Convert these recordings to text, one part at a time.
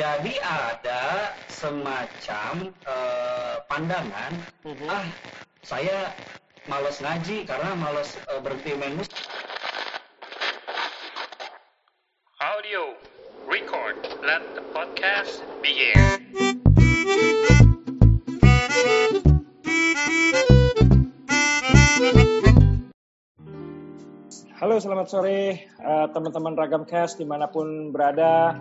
Jadi ada semacam eh, pandangan, Mhm. ah saya males ngaji karena males eh, berhenti main musik. Audio record. Let the podcast begin. Halo, selamat sore eh, teman-teman Ragam Cast di mana pun berada.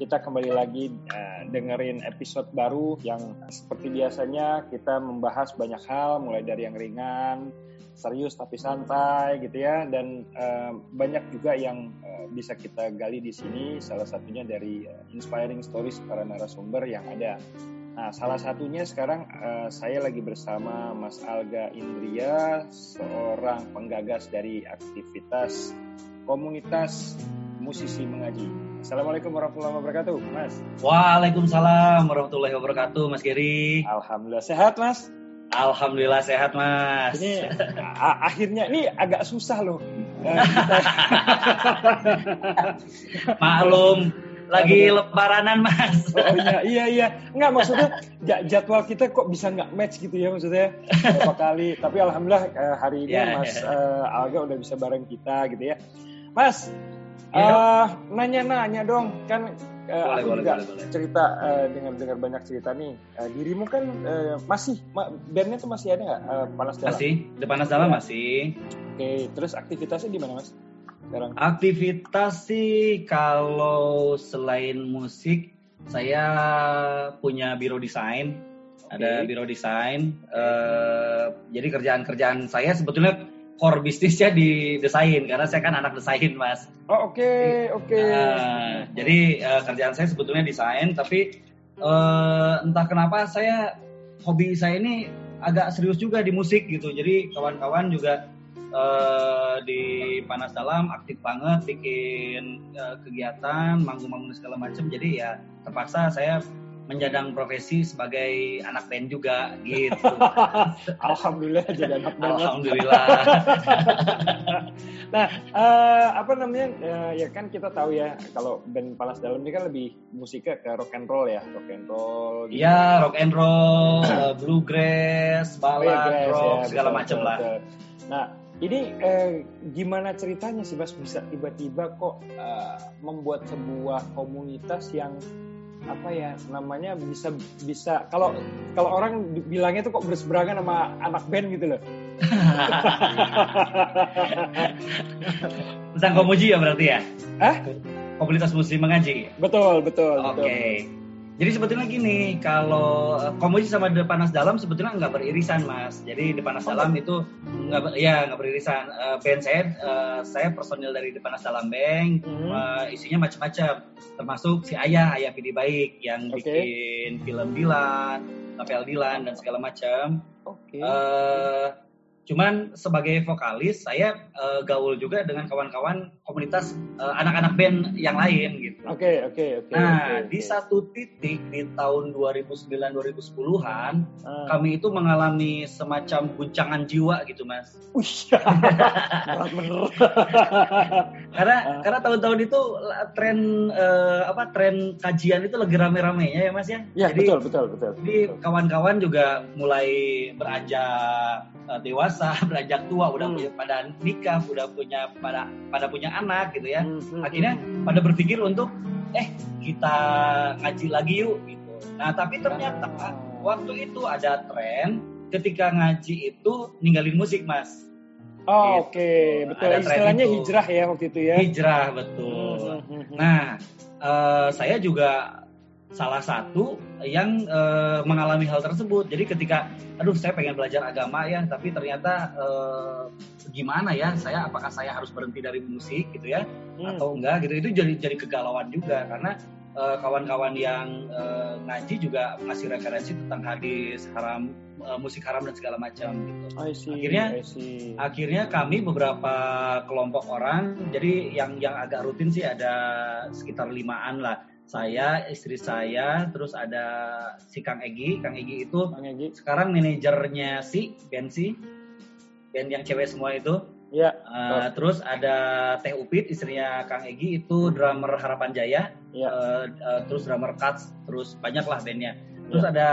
Kita kembali lagi eh, dengerin episode baru yang seperti biasanya kita membahas banyak hal, mulai dari yang ringan, serius tapi santai gitu ya, dan eh, banyak juga yang eh, bisa kita gali di sini. Salah satunya dari eh, inspiring stories para narasumber yang ada. Nah, salah satunya sekarang eh, saya lagi bersama Mas Alga Indria, seorang penggagas dari aktivitas komunitas musisi mengaji. Assalamualaikum warahmatullahi wabarakatuh, Mas. Waalaikumsalam warahmatullahi wabarakatuh, Mas Giri. Alhamdulillah sehat, Mas. Alhamdulillah sehat, Mas. Ini akhirnya ini agak susah loh. Eh, Maklum, lagi lebaranan, Mas. Oh iya iya iya nggak maksudnya ja- jadwal kita kok bisa nggak match gitu ya maksudnya berapa kali tapi alhamdulillah eh, hari ini Ya, Mas ya. eh, Alga udah bisa bareng kita gitu ya Mas Eh, nanya-nanya dong kan eh, Boleh, aku boleh, juga boleh, boleh. cerita eh, dengar-dengar banyak cerita nih Eh, dirimu kan eh, masih ma- bandnya tuh masih ada nggak Eh, panas dalam Masih, depan dalam masih. oke terus aktivitasnya di mana Mas sekarang Aktivitas sih kalau selain musik, saya punya biro desain. Ada Oke. biro desain. eh, jadi kerjaan-kerjaan saya sebetulnya core bisnisnya di desain karena saya kan anak desain, Mas. oh oke oke Nah, jadi eh, kerjaan saya sebetulnya desain, tapi eh, entah kenapa saya hobi saya ini agak serius juga di musik gitu. Jadi kawan-kawan juga eh, di panas dalam aktif banget bikin eh, kegiatan, manggung-manggung segala macam. Jadi ya terpaksa saya menjadang profesi sebagai anak band juga gitu. Alhamdulillah jadi anak band. Alhamdulillah. Nah, eh, apa namanya? eh, ya kan kita tahu ya kalau band Palas Dalam ini kan lebih musiknya ke rock and roll ya, rock and roll. gitu. Iya, rock and roll, eh, bluegrass, Oh, iya, ballad, guys, rock, ya, segala macam lah. Nah, ini eh, gimana ceritanya sih Mas bisa tiba-tiba kok eh, membuat sebuah komunitas yang apa ya namanya bisa bisa kalau kalau orang bilangnya tuh kok berseberangan sama anak band gitu loh. Tentang komuji ya berarti ya? Hah? Komunitas muslim mengaji. Betul, betul, Oke. betul. Jadi sebetulnya gini, kalau eh, komuji sama Depanas Dalam sebetulnya nggak beririsan, Mas. Jadi Depanas Oh, Dalam itu nggak, ya nggak beririsan. Eh, band saya, eh, saya personil dari Depanas Dalam Bank, Hmm. eh, isinya macam-macam. Termasuk si Ayah, Ayah Pidi Baik, yang Oke. bikin film Dilan, novel Dilan dan segala macam. Oke. Eh, cuman sebagai vokalis saya eh, gaul juga dengan kawan-kawan komunitas eh, anak-anak band yang lain gitu. Oke, oke, oke. Nah, oke, di oke. satu titik di tahun 2009-2010-an Ah. kami itu mengalami semacam guncangan jiwa gitu, Mas. Berat bener. Karena Ah. karena tahun-tahun itu tren eh, apa tren kajian itu lagi rame-ramenya ya, Mas ya. ya, Jadi betul, betul, betul. Jadi kawan-kawan juga mulai beranjak eh, dewasa, beranjak tua, udah Hmm. punya pada nikah, udah punya pada pada punya anak gitu ya. Hmm, hmm, Akhirnya hmm. pada berpikir untuk eh kita ngaji lagi yuk gitu. Nah tapi ternyata Ah. waktu itu ada tren ketika ngaji itu ninggalin musik mas. Oh, Gitu. oke, betul. Ada Istilahnya itu. hijrah ya waktu itu ya. Hijrah betul. Nah eh, saya juga salah satu yang eh, mengalami hal tersebut. Jadi ketika, aduh saya pengen belajar agama ya, tapi ternyata eh, gimana ya? Saya apakah saya harus berhenti dari musik gitu ya? Hmm. atau enggak gitu itu jadi jadi kegalauan juga karena eh, kawan-kawan yang eh, ngaji juga ngasih referensi tentang hadis haram eh, musik haram dan segala macam gitu see, Akhirnya- akhirnya kami beberapa kelompok orang jadi yang yang agak rutin sih ada sekitar limaan lah saya istri saya terus ada si Kang Egi Kang Egi itu Bang Egi. sekarang manajernya si band si band yang cewek semua itu Ya. Uh, terus ada Teh Upit istrinya Kang Egi itu drummer Harapan Jaya. Ya. Uh, uh, terus drummer Cuts, terus banyak lah bandnya. Terus Ya. ada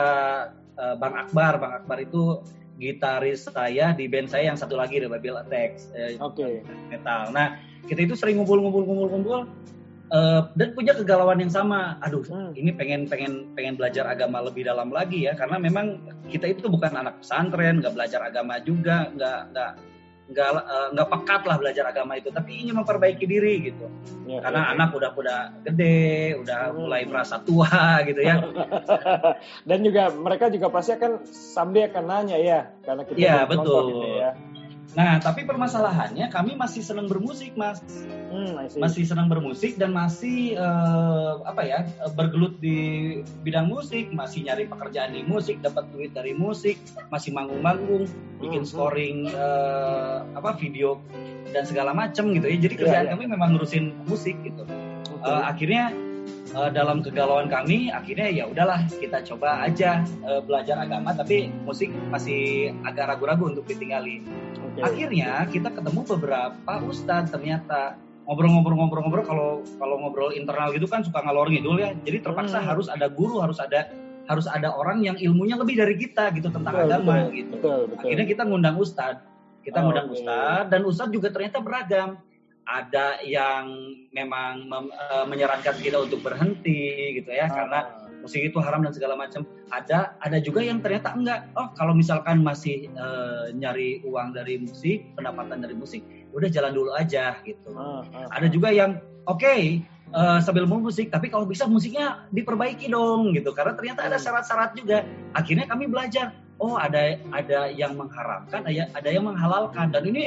uh, Bang Akbar. Bang Akbar itu gitaris saya di band saya yang satu lagi The Babel Attacks eh, Oke. metal. Nah kita itu sering ngumpul-ngumpul-ngumpul-ngumpul uh, dan punya kegalauan yang sama. Aduh Hmm. ini pengen pengen pengen belajar agama lebih dalam lagi ya karena memang kita itu bukan anak pesantren nggak belajar agama juga nggak nggak nggak eh, nggak pekat lah belajar agama itu tapi ingin memperbaiki diri gitu Ya, karena ya. anak udah udah gede udah Hmm. mulai merasa tua gitu ya Dan juga mereka juga pasti akan someday akan nanya ya, karena kita Iya, belum contoh betul. gitu ya. Nah tapi permasalahannya kami masih senang bermusik mas Hmm, see. masih senang bermusik dan masih eh, apa ya bergelut di bidang musik masih nyari pekerjaan di musik dapat duit dari musik masih manggung-manggung bikin Hmm, scoring eh, apa video dan segala macam gitu ya jadi Iya, kerjaan iya. kami memang ngurusin musik gitu Oke. Eh, akhirnya eh, dalam kegalauan kami akhirnya ya udahlah kita coba aja eh, belajar agama tapi musik masih agak ragu-ragu untuk ditinggali Oke. akhirnya kita ketemu beberapa ustadz ternyata ngobrol-ngobrol-ngobrol-ngobrol kalau kalau ngobrol internal gitu kan suka ngalor ngidul ya jadi terpaksa Hmm. harus ada guru harus ada harus ada orang yang ilmunya lebih dari kita gitu tentang Betul, agama betul, gitu Betul, betul. akhirnya kita ngundang ustadz kita Oh, ngundang oke. ustadz dan ustadz juga ternyata beragam ada yang memang mem- eh, menyarankan kita untuk berhenti gitu ya Ah, karena musik itu haram dan segala macam. Ada ada juga yang ternyata enggak. Oh, kalau misalkan masih eh, nyari uang dari musik, pendapatan dari musik, udah jalan dulu aja gitu. ah, ah, Ada juga yang oke eh, sambil mau musik, tapi kalau bisa musiknya diperbaiki dong gitu. Karena ternyata ada Hmm. syarat-syarat juga. Akhirnya kami belajar. Oh, ada ada yang mengharamkan, ada ada yang menghalalkan dan ini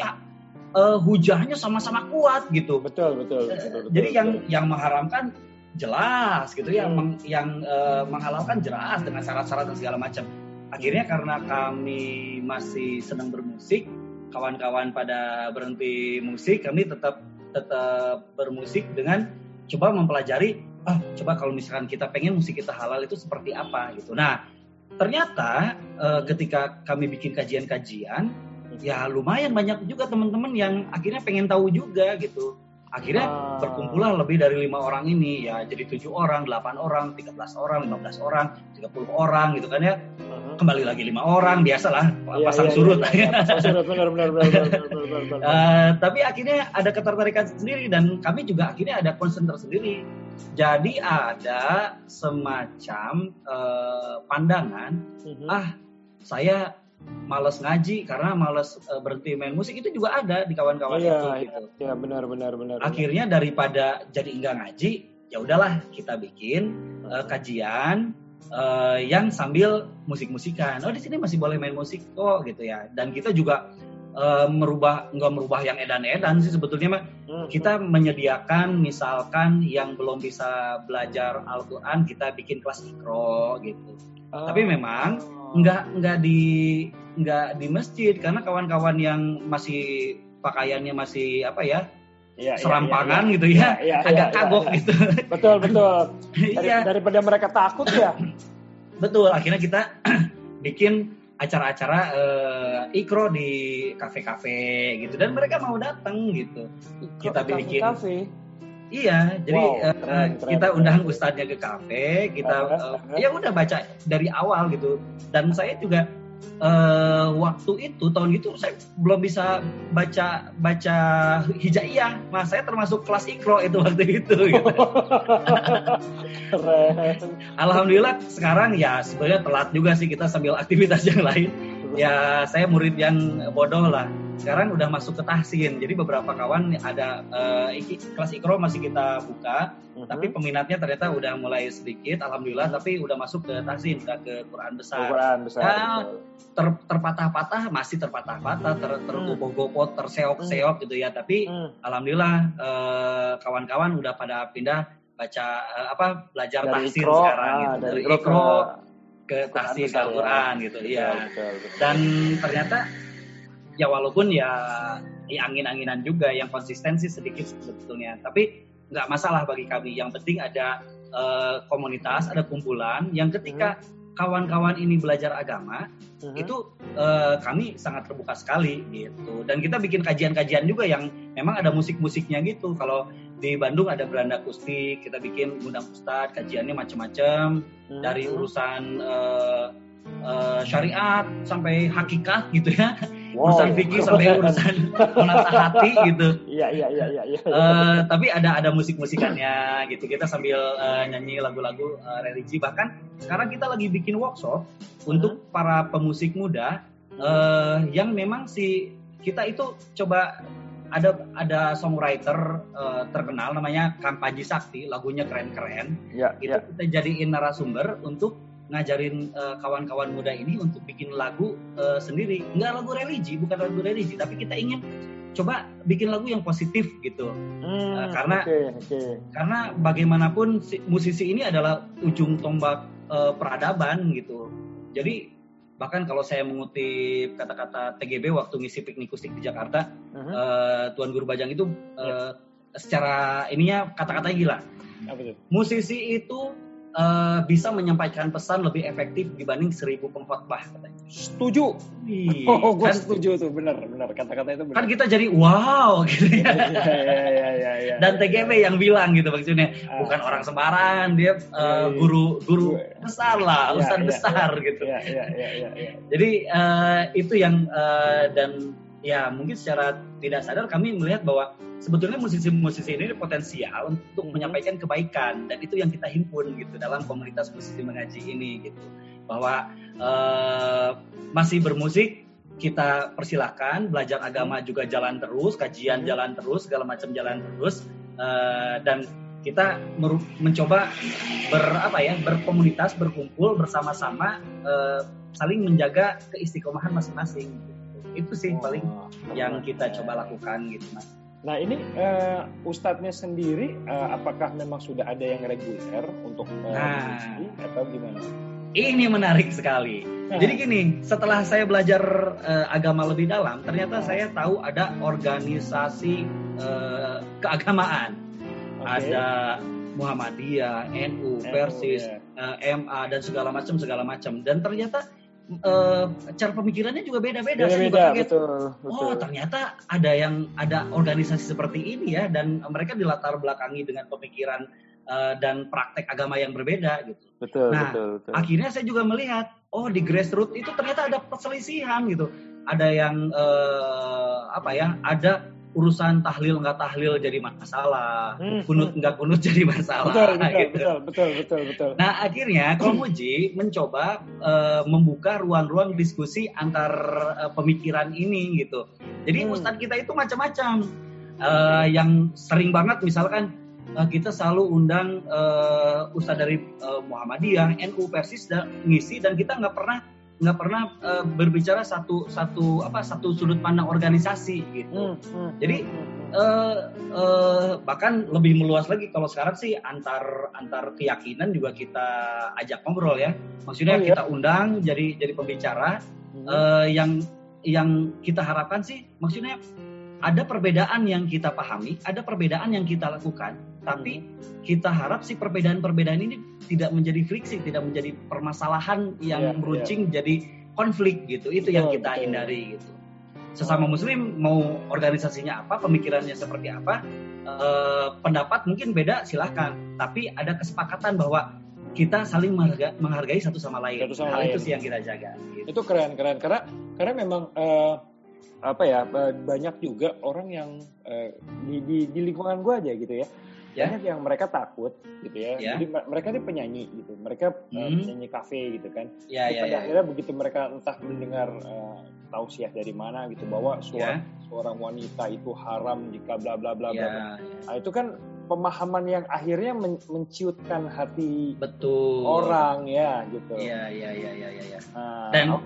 eh, hujahnya sama-sama kuat gitu. betul, betul, betul, betul, Jadi betul. yang yang mengharamkan jelas gitu ya, Hmm. meng- yang eh, menghalalkan jelas dengan syarat-syarat dan segala macam. Akhirnya karena kami masih senang bermusik, kawan-kawan pada berhenti musik, kami tetap tetap bermusik dengan coba mempelajari, ah coba kalau misalkan kita pengen musik kita halal itu seperti apa gitu. Nah ternyata eh, ketika kami bikin kajian-kajian, ya lumayan banyak juga teman-teman yang akhirnya pengen tahu juga gitu. Akhirnya Ah. berkumpullah lebih dari lima orang ini ya jadi tujuh orang, delapan orang, 13 orang, 15 orang, 30 orang gitu kan ya Ah. kembali lagi lima orang biasalah Iya, pasang iya, surut iya, iya, pasang surut, benar, benar, benar, benar, benar, benar, benar. Eh, tapi akhirnya ada ketertarikan sendiri dan kami juga akhirnya ada concern tersendiri jadi ada semacam eh, pandangan Mhm. ah saya males ngaji karena males eh, berhenti main musik itu juga ada di kawan-kawan Iya, itu iya, gitu. iya, benar, benar, benar. benar. Akhirnya daripada jadi enggak ngaji, ya udahlah kita bikin eh, kajian eh, yang sambil musik-musikan. Oh di sini masih boleh main musik kok gitu ya. Dan kita juga eh, merubah nggak merubah yang edan-edan sih sebetulnya mah. Hmm, Kita menyediakan misalkan yang belum bisa belajar Al-Qur'an kita bikin kelas ikro gitu. ah. Tapi memang nggak nggak di nggak di masjid karena kawan-kawan yang masih pakaiannya masih apa ya iya, serampangan iya, gitu iya, ya iya, agak iya, kagok iya. gitu Betul, betul. Dari- iya Daripada mereka takut ya. betul akhirnya kita bikin acara-acara eh, ikro di kafe-kafe gitu dan mereka mau datang gitu Kita Kafe- bikin. kafe. Iya jadi Wow, eh, keren, keren, kita keren. undang ustadznya ke kafe kita aha. ya udah baca dari awal gitu dan saya juga eh, waktu itu tahun itu saya belum bisa baca baca hijaiyah mas saya termasuk kelas ikro itu waktu itu gitu. Keren. Alhamdulillah sekarang ya sebenarnya telat juga sih kita sambil aktivitas yang lain. Ya saya murid yang bodoh lah. Sekarang udah masuk ke tahsin. Jadi beberapa kawan ada eh, iki- kelas ikro masih kita buka, Mhm. tapi peminatnya ternyata udah mulai sedikit. Alhamdulillah tapi udah masuk ke tahsin, udah ke Quran besar. Ukuran besar. Betul. Ter- terpatah-patah masih terpatah-patah, ter tergopoh-gopoh, terseok-seok gitu ya. Tapi Hmm. alhamdulillah eh, kawan-kawan udah pada pindah baca eh, apa belajar Dari tahsin ikro, sekarang ah, gitu. dari Dari ikro ikro ke ya. Al-Quran gitu iya. betul, betul. Dan ternyata ya walaupun ya, ya angin-anginan juga yang konsistensi sedikit sebetulnya. Tapi nggak masalah bagi kami. Yang penting ada eh, komunitas, ada kumpulan yang ketika Hmm. kawan-kawan ini belajar agama, Mhm. itu eh, kami sangat terbuka sekali gitu. Dan kita bikin kajian-kajian juga yang memang ada musik-musiknya gitu. Kalau di Bandung ada beranda akustik, kita bikin undang ustadz, kajiannya macam-macam Mhm. dari urusan eh, eh, syariat sampai hakikat gitu ya, Wow. urusan fikih sampai urusan menata hati gitu. Iya iya iya iya. iya. Eh, tapi ada ada musik-musikannya gitu. Kita sambil eh, nyanyi lagu-lagu eh, religi. Bahkan sekarang kita lagi bikin workshop untuk para pemusik muda eh, yang memang si kita itu coba ada ada songwriter eh, terkenal namanya Kampaji Sakti, lagunya keren-keren. Iya Itu iya. kita jadiin narasumber untuk ngajarin eh, kawan-kawan muda ini untuk bikin lagu eh, sendiri. Nggak lagu religi, bukan lagu religi, tapi kita ingin coba bikin lagu yang positif gitu. Hmm, Eh, karena- oke oke. Karena bagaimanapun si- musisi ini adalah ujung tombak eh, peradaban gitu. Jadi bahkan kalau saya mengutip kata-kata TGB waktu ngisi piknik kustik di Jakarta, Mhm. eh, Tuan Guru Bajang itu eh, secara ininya kata-katanya gila. Apa tuh? Musisi itu eh, bisa menyampaikan pesan lebih efektif dibanding seribu pengkhotbah katanya. Setuju. Wih, Oh, gue kan, setuju tuh, benar, benar. Kata-kata itu kan benar. kita jadi wow gitu ya. Iya, iya, iya, iya, iya. Dan TGB yang bilang gitu maksudnya Ah. bukan orang sembarangan dia Iya, iya. guru guru Iya. besar lah, Iya, ustadz iya, besar gitu. Iya, iya, iya, iya, iya. Jadi eh, itu yang eh, dan ya mungkin secara tidak sadar kami melihat bahwa sebetulnya musisi-musisi ini potensial untuk Mhm. menyampaikan kebaikan dan itu yang kita himpun gitu dalam komunitas musisi mengaji ini gitu bahwa eh, masih bermusik kita persilahkan belajar agama juga jalan terus kajian Mhm. jalan terus segala macam jalan terus eh, dan kita mencoba ber apa ya berkomunitas berkumpul bersama-sama eh, saling menjaga keistiqomahan masing-masing gitu. Itu sih paling Oh, yang keren. kita coba lakukan gitu mas Nah ini eh, ustadznya sendiri, eh, apakah memang sudah ada yang reguler untuk eh, Nah. atau gimana? ini menarik sekali jadi gini setelah saya belajar eh, agama lebih dalam ternyata saya tahu ada organisasi eh, keagamaan Oke. ada Muhammadiyah, NU, NU, Persis, ya. eh, MA dan segala macam segala macam dan ternyata eh, cara pemikirannya juga beda-beda. Saya juga Beda-beda, kaget. betul, betul. Oh ternyata ada yang ada organisasi seperti ini ya dan mereka dilatar belakangi dengan pemikiran eh, dan praktek agama yang berbeda gitu. betul, Nah, betul, betul. Akhirnya saya juga melihat oh di grassroots itu ternyata ada perselisihan gitu. Ada yang eh, apa ya? Ada urusan tahlil nggak tahlil jadi masalah, Hmm, kunut nggak kunut jadi masalah. betul, betul, gitu. betul, betul, betul, betul. Nah akhirnya Komuji mencoba eh, membuka ruang-ruang diskusi antar eh, pemikiran ini gitu. Jadi Hmm. ustadz kita itu macam-macam. Eh, yang sering banget misalkan eh, kita selalu undang eh, ustadz dari eh, Muhammadiyah, NU, Persis dan ngisi dan kita nggak pernah nggak pernah eh, berbicara satu satu apa satu sudut pandang organisasi gitu. Hmm, hmm, Jadi, eh eh, bahkan lebih meluas lagi kalau sekarang sih antar antar keyakinan juga kita ajak ngobrol ya maksudnya Oh, iya? kita undang jadi jadi pembicara Hmm. eh, yang yang kita harapkan sih maksudnya ada perbedaan yang kita pahami ada perbedaan yang kita lakukan tapi kita harap sih perbedaan-perbedaan ini tidak menjadi friksi tidak menjadi permasalahan yang Iya, meruncing jadi konflik gitu. Itu yang Betul, kita betul. hindari gitu. Sesama muslim mau organisasinya apa pemikirannya seperti apa eh, pendapat mungkin beda silahkan tapi ada kesepakatan bahwa kita saling mengharga- menghargai satu sama lain. Satu sama hal lain. itu sih yang kita jaga gitu. itu keren keren. Karena karena memang eh, apa ya eh, banyak juga orang yang eh, di, di di lingkungan gue aja gitu ya Ya. banyak yang mereka takut gitu ya, Ya. jadi me- mereka ini penyanyi gitu mereka eh, Hmm. penyanyi kafe gitu kan ya ya pada ya, akhirnya begitu mereka entah mendengar eh, tausiah dari mana gitu bahwa suara, ya seorang wanita itu haram jika bla bla bla bla ya, bla. Nah, itu kan pemahaman yang akhirnya men- menciutkan hati betul orang ya gitu. ya ya ya ya ya, ya. Nah, dan oh,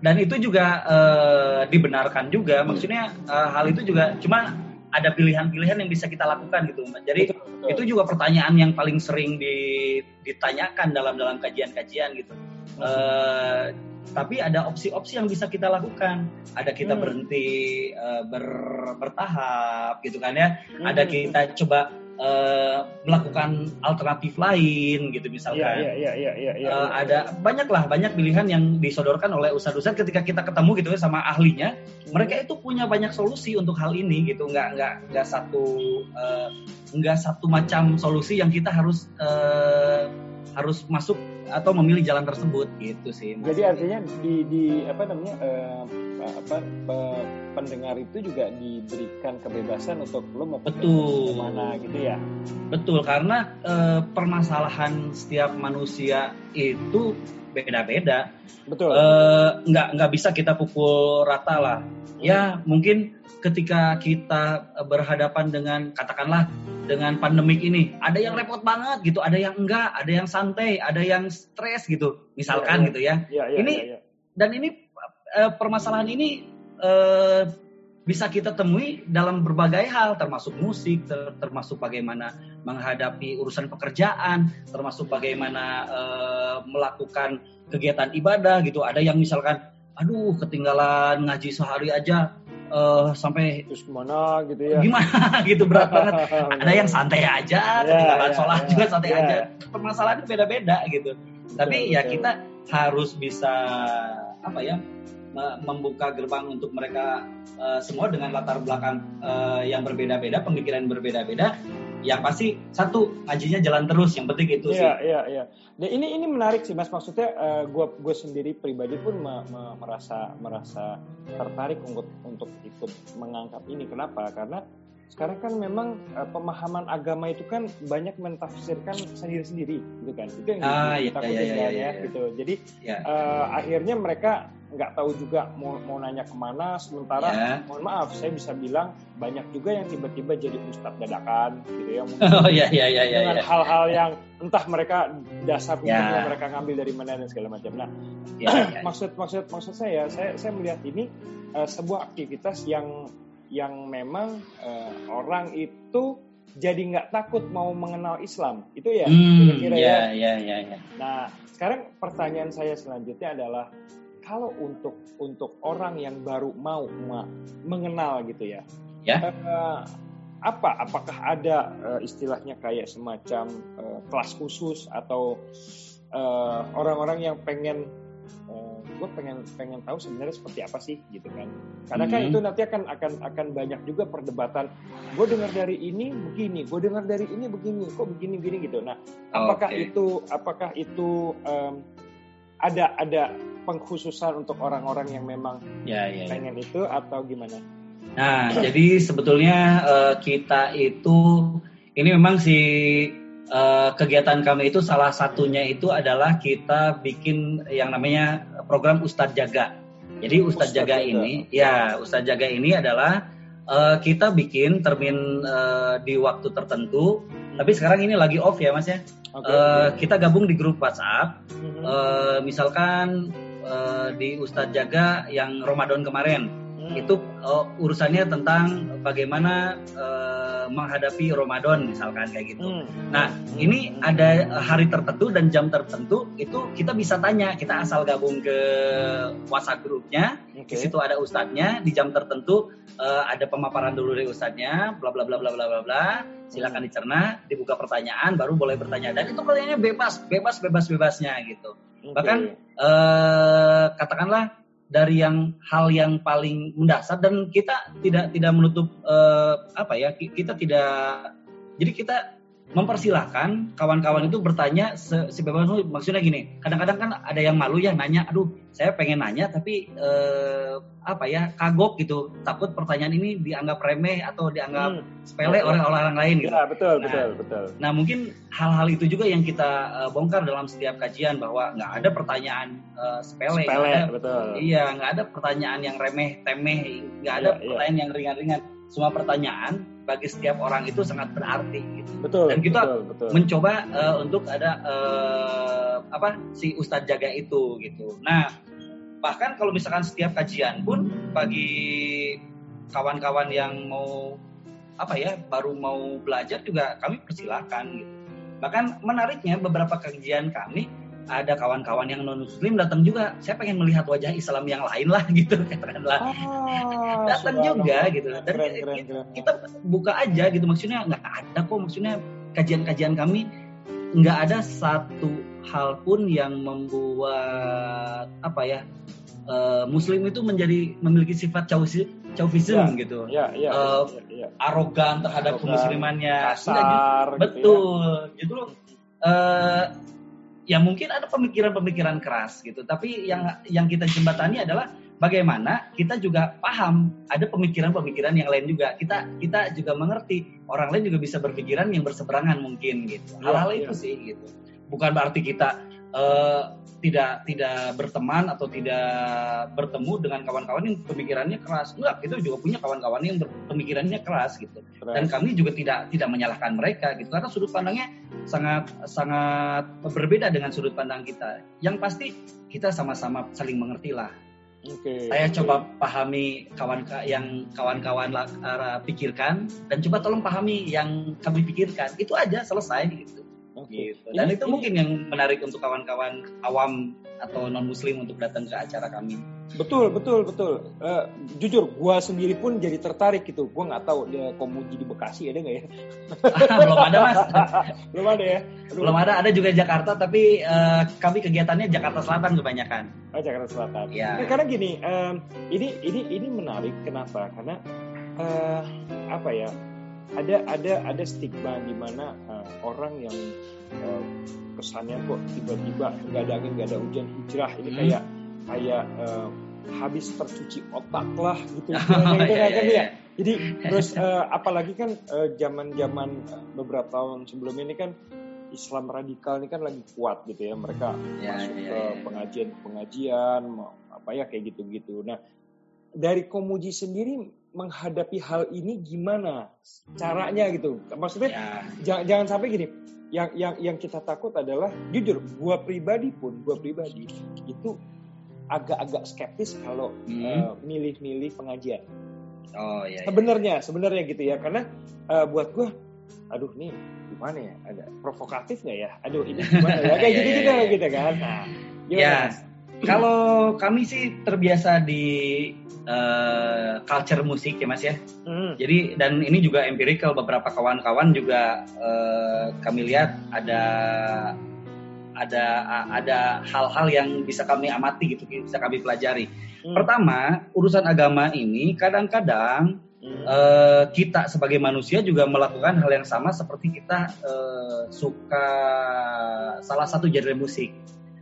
dan itu juga eh, dibenarkan juga maksudnya eh, hal itu juga cuma ada pilihan-pilihan yang bisa kita lakukan gitu Mbak. jadi betul, betul. itu juga pertanyaan yang paling sering di- ditanyakan dalam dalam kajian-kajian gitu Eh, tapi ada opsi-opsi yang bisa kita lakukan ada kita Hmm. berhenti eh, ber- bertahap gitu kan ya Hmm, ada kita coba eh, melakukan alternatif lain gitu misalkan. Iya, iya, iya, iya, iya. Eh, ada banyak lah banyak pilihan yang disodorkan oleh ustadz-ustadz ketika kita ketemu gitu ya sama ahlinya mereka itu punya banyak solusi untuk hal ini gitu nggak nggak nggak satu eh, nggak satu macam solusi yang kita harus eh, harus masuk atau memilih jalan tersebut gitu sih Mas. Jadi artinya di, di apa namanya eh, apa pe- pendengar itu juga diberikan kebebasan untuk lo mau Betul. ke mana gitu ya. betul karena eh, permasalahan setiap manusia itu beda-beda Betul. Eh, nggak nggak bisa kita pukul rata lah. Ya mungkin ketika kita eh, berhadapan dengan katakanlah dengan pandemik ini, ada yang repot banget gitu, ada yang enggak, ada yang santai, ada yang stres gitu, misalkan Iya, iya. gitu ya. Iya, iya, ini- iya, iya. Dan ini eh, permasalahan ini eh, bisa kita temui dalam berbagai hal, termasuk musik, ter- termasuk bagaimana menghadapi urusan pekerjaan, termasuk bagaimana eh, melakukan kegiatan ibadah gitu. Ada yang misalkan, aduh ketinggalan ngaji sehari aja eh, sampai terus ke mana gitu ya. gimana gitu berat banget. Ada yang santai aja, Ya, ketinggalan ya, sholat ya, juga santai ya. aja. Permasalahannya beda-beda gitu. Tapi Betul, ya betul. kita harus bisa apa ya me- membuka gerbang untuk mereka eh, semua dengan latar belakang eh, yang berbeda-beda, pemikiran berbeda-beda. Yang pasti satu ngajinya jalan terus. Yang penting itu sih. Iya, iya, iya. Dan ini ini menarik sih Mas. Maksudnya eh, gua gue sendiri pribadi pun me- me- merasa merasa tertarik untuk untuk ikut mengangkat ini. Kenapa? Karena sekarang kan memang eh, pemahaman agama itu kan banyak mentafsirkan sendiri-sendiri gitu kan. Itu yang Ah, iya, iya, iya, iya, ya, iya. gitu. Jadi eh, akhirnya mereka nggak tahu juga mau mau nanya ke mana sementara Ya. mohon maaf saya bisa bilang banyak juga yang tiba-tiba jadi ustadz dadakan gitu ya mungkin Oh iya iya iya iya. dengan hal-hal yang entah mereka dasar hukumnya mereka ngambil dari mana dan segala macam. Nah, Iya, iya. maksud maksud maksud saya, saya saya melihat ini eh, sebuah aktivitas yang yang memang eh, orang itu jadi nggak takut mau mengenal Islam. Itu ya Hmm, kira-kira ya. iya iya iya iya. Nah, sekarang pertanyaan saya selanjutnya adalah kalau untuk untuk orang yang baru mau ma- mengenal gitu ya, Ya. eh, apa? Apakah ada eh, istilahnya kayak semacam eh, kelas khusus atau orang-orang yang pengen gue pengen pengen tahu sebenarnya seperti apa sih gitu kan karena kan Hmm. itu nanti akan akan akan banyak juga perdebatan gue dengar dari ini begini gue dengar dari ini begini kok begini begini gitu nah apakah Oke. itu apakah itu em, ada ada pengkhususan untuk orang-orang yang memang Ya ya. ya. pengen itu atau gimana Nah, jadi sebetulnya eh, kita itu ini memang si eh, kegiatan kami itu salah satunya itu adalah kita bikin yang namanya program Ustadz Jaga. Jadi Ustadz, Ustadz Jaga, Jaga. ini, ya Ustadz Jaga ini adalah eh, kita bikin termin eh, di waktu tertentu. Tapi sekarang ini lagi off ya Mas ya. oke Eh, kita gabung di grup WhatsApp. Eh, misalkan eh, di Ustadz Jaga yang Ramadan kemarin. Itu uh, urusannya tentang bagaimana uh, menghadapi Ramadan misalkan kayak gitu. Hmm. Nah, ini ada hari tertentu dan jam tertentu itu kita bisa tanya, kita asal gabung ke WhatsApp grupnya, Oke. di situ ada ustadznya, di jam tertentu uh, ada pemaparan dulu dari ustadznya, bla bla bla bla bla bla bla. Silakan dicerna, dibuka pertanyaan, baru boleh bertanya. Dan itu pertanyaannya bebas, bebas, bebas, bebasnya gitu. Oke. Bahkan eh, katakanlah dari yang hal yang paling mendasar dan kita tidak tidak menutup eh, apa ya ki- kita tidak jadi kita mempersilahkan kawan-kawan itu bertanya se- sebebas maksudnya gini kadang-kadang kan ada yang malu ya nanya aduh saya pengen nanya tapi eh, apa ya kagok gitu takut pertanyaan ini dianggap remeh atau dianggap Hmm. sepele Ya, ya. oleh orang lain gitu Ya betul Nah, betul betul. Nah mungkin hal-hal itu juga yang kita eh, bongkar dalam setiap kajian bahwa nggak ada pertanyaan eh, sepele, Sepele ada- betul. iya nggak ada pertanyaan yang remeh temeh, nggak ada iya. pertanyaan yang ringan-ringan. Semua pertanyaan bagi setiap orang itu sangat berarti. Gitu. Betul. Dan kita betul, betul. Mencoba eh, untuk ada eh, apa si Ustadz jaga itu gitu. Nah bahkan kalau misalkan setiap kajian pun bagi kawan-kawan yang mau apa ya baru mau belajar juga kami persilahkan gitu. Bahkan menariknya beberapa kajian kami ada kawan-kawan yang non muslim datang juga. Saya pengen melihat wajah Islam yang lain lah gitu katakanlah Ah, datang juga gitu. Dan Keren, kita- keren, keren. kita buka aja gitu. Maksudnya nggak ada kok. Maksudnya kajian-kajian kami nggak ada satu hal pun yang membuat apa ya eh, muslim itu menjadi memiliki sifat chauvi- chauvism Ya, gitu. Ya, iya, Eh, iya, iya. arogan terhadap Arogan, kemuslimannya. Kasar gitu ya. betul justru eh, ya mungkin ada pemikiran-pemikiran keras gitu. Tapi yang yang kita jembatani adalah bagaimana kita juga paham ada pemikiran-pemikiran yang lain juga. Kita kita juga mengerti. Orang lain juga bisa berpikiran yang berseberangan mungkin gitu. Iya, hal-hal iya. itu sih gitu. Bukan berarti kita eh, tidak tidak berteman atau tidak bertemu dengan kawan-kawan yang pemikirannya keras. Enggak kita juga punya kawan-kawan yang pemikirannya keras gitu. Keren. dan kami juga tidak tidak menyalahkan mereka gitu. Karena sudut pandangnya sangat sangat berbeda dengan sudut pandang kita. Yang pasti kita sama-sama saling mengerti lah Oke, saya oke. coba pahami kawan yang kawan-kawan eh, pikirkan. Dan coba tolong pahami yang kami pikirkan. Itu aja selesai gitu Oke. gitu dan Ini- itu ini- mungkin yang menarik untuk kawan-kawan awam atau non muslim untuk datang ke acara kami Betul, betul, betul. Eh, jujur, gua sendiri pun jadi tertarik gitu. Gua nggak tahu dia komuji di Bekasi ada nggak ya? belum ada mas Belum ada ya? Aduh. belum ada ada juga Jakarta tapi eh, kami kegiatannya Jakarta Selatan kebanyakan Oh, Jakarta Selatan. Ya. Nah, karena gini, em, ini ini ini menarik. Kenapa? Karena eh, apa ya? Ada ada ada stigma di mana eh, orang yang eh, kesannya kok tiba-tiba nggak ada angin, nggak ada hujan hijrah ini Hmm. kayak kayak eh, habis tercuci otak lah gitu. Oh, gitu iya, kan, iya, kan, iya. ya? Jadi terus eh, apalagi kan zaman-zaman beberapa tahun sebelum ini kan Islam radikal ini kan lagi kuat gitu ya mereka Ya, masuk ya, ke ya. pengajian-pengajian apa ya kayak gitu-gitu. Nah dari Komuji sendiri menghadapi hal ini gimana caranya gitu? Maksudnya ya jangan, jangan sampai gini. Yang yang yang kita takut adalah jujur, gua pribadi pun, gua pribadi itu agak-agak skeptis kalau Hmm. eh, milih-milih pengajian. oh ya, ya. Sebenarnya, sebenarnya gitu ya, karena eh, buat gua, aduh nih gimana ya, ada provokatif nggak ya? Aduh ini gimana ya? Kayak Iya, gitu iya, gitu, iya. gitu kan? Nah, gimana? Ya? Kalau kami sih terbiasa di eh, culture musik ya Mas ya. Hmm. Jadi dan ini juga empirical beberapa kawan-kawan juga eh, kami lihat ada ada ada hal-hal yang bisa kami amati gitu, bisa kami pelajari. Hmm. Pertama, urusan agama ini kadang-kadang Hmm. eh, kita sebagai manusia juga melakukan hal yang sama seperti kita eh, suka salah satu genre musik.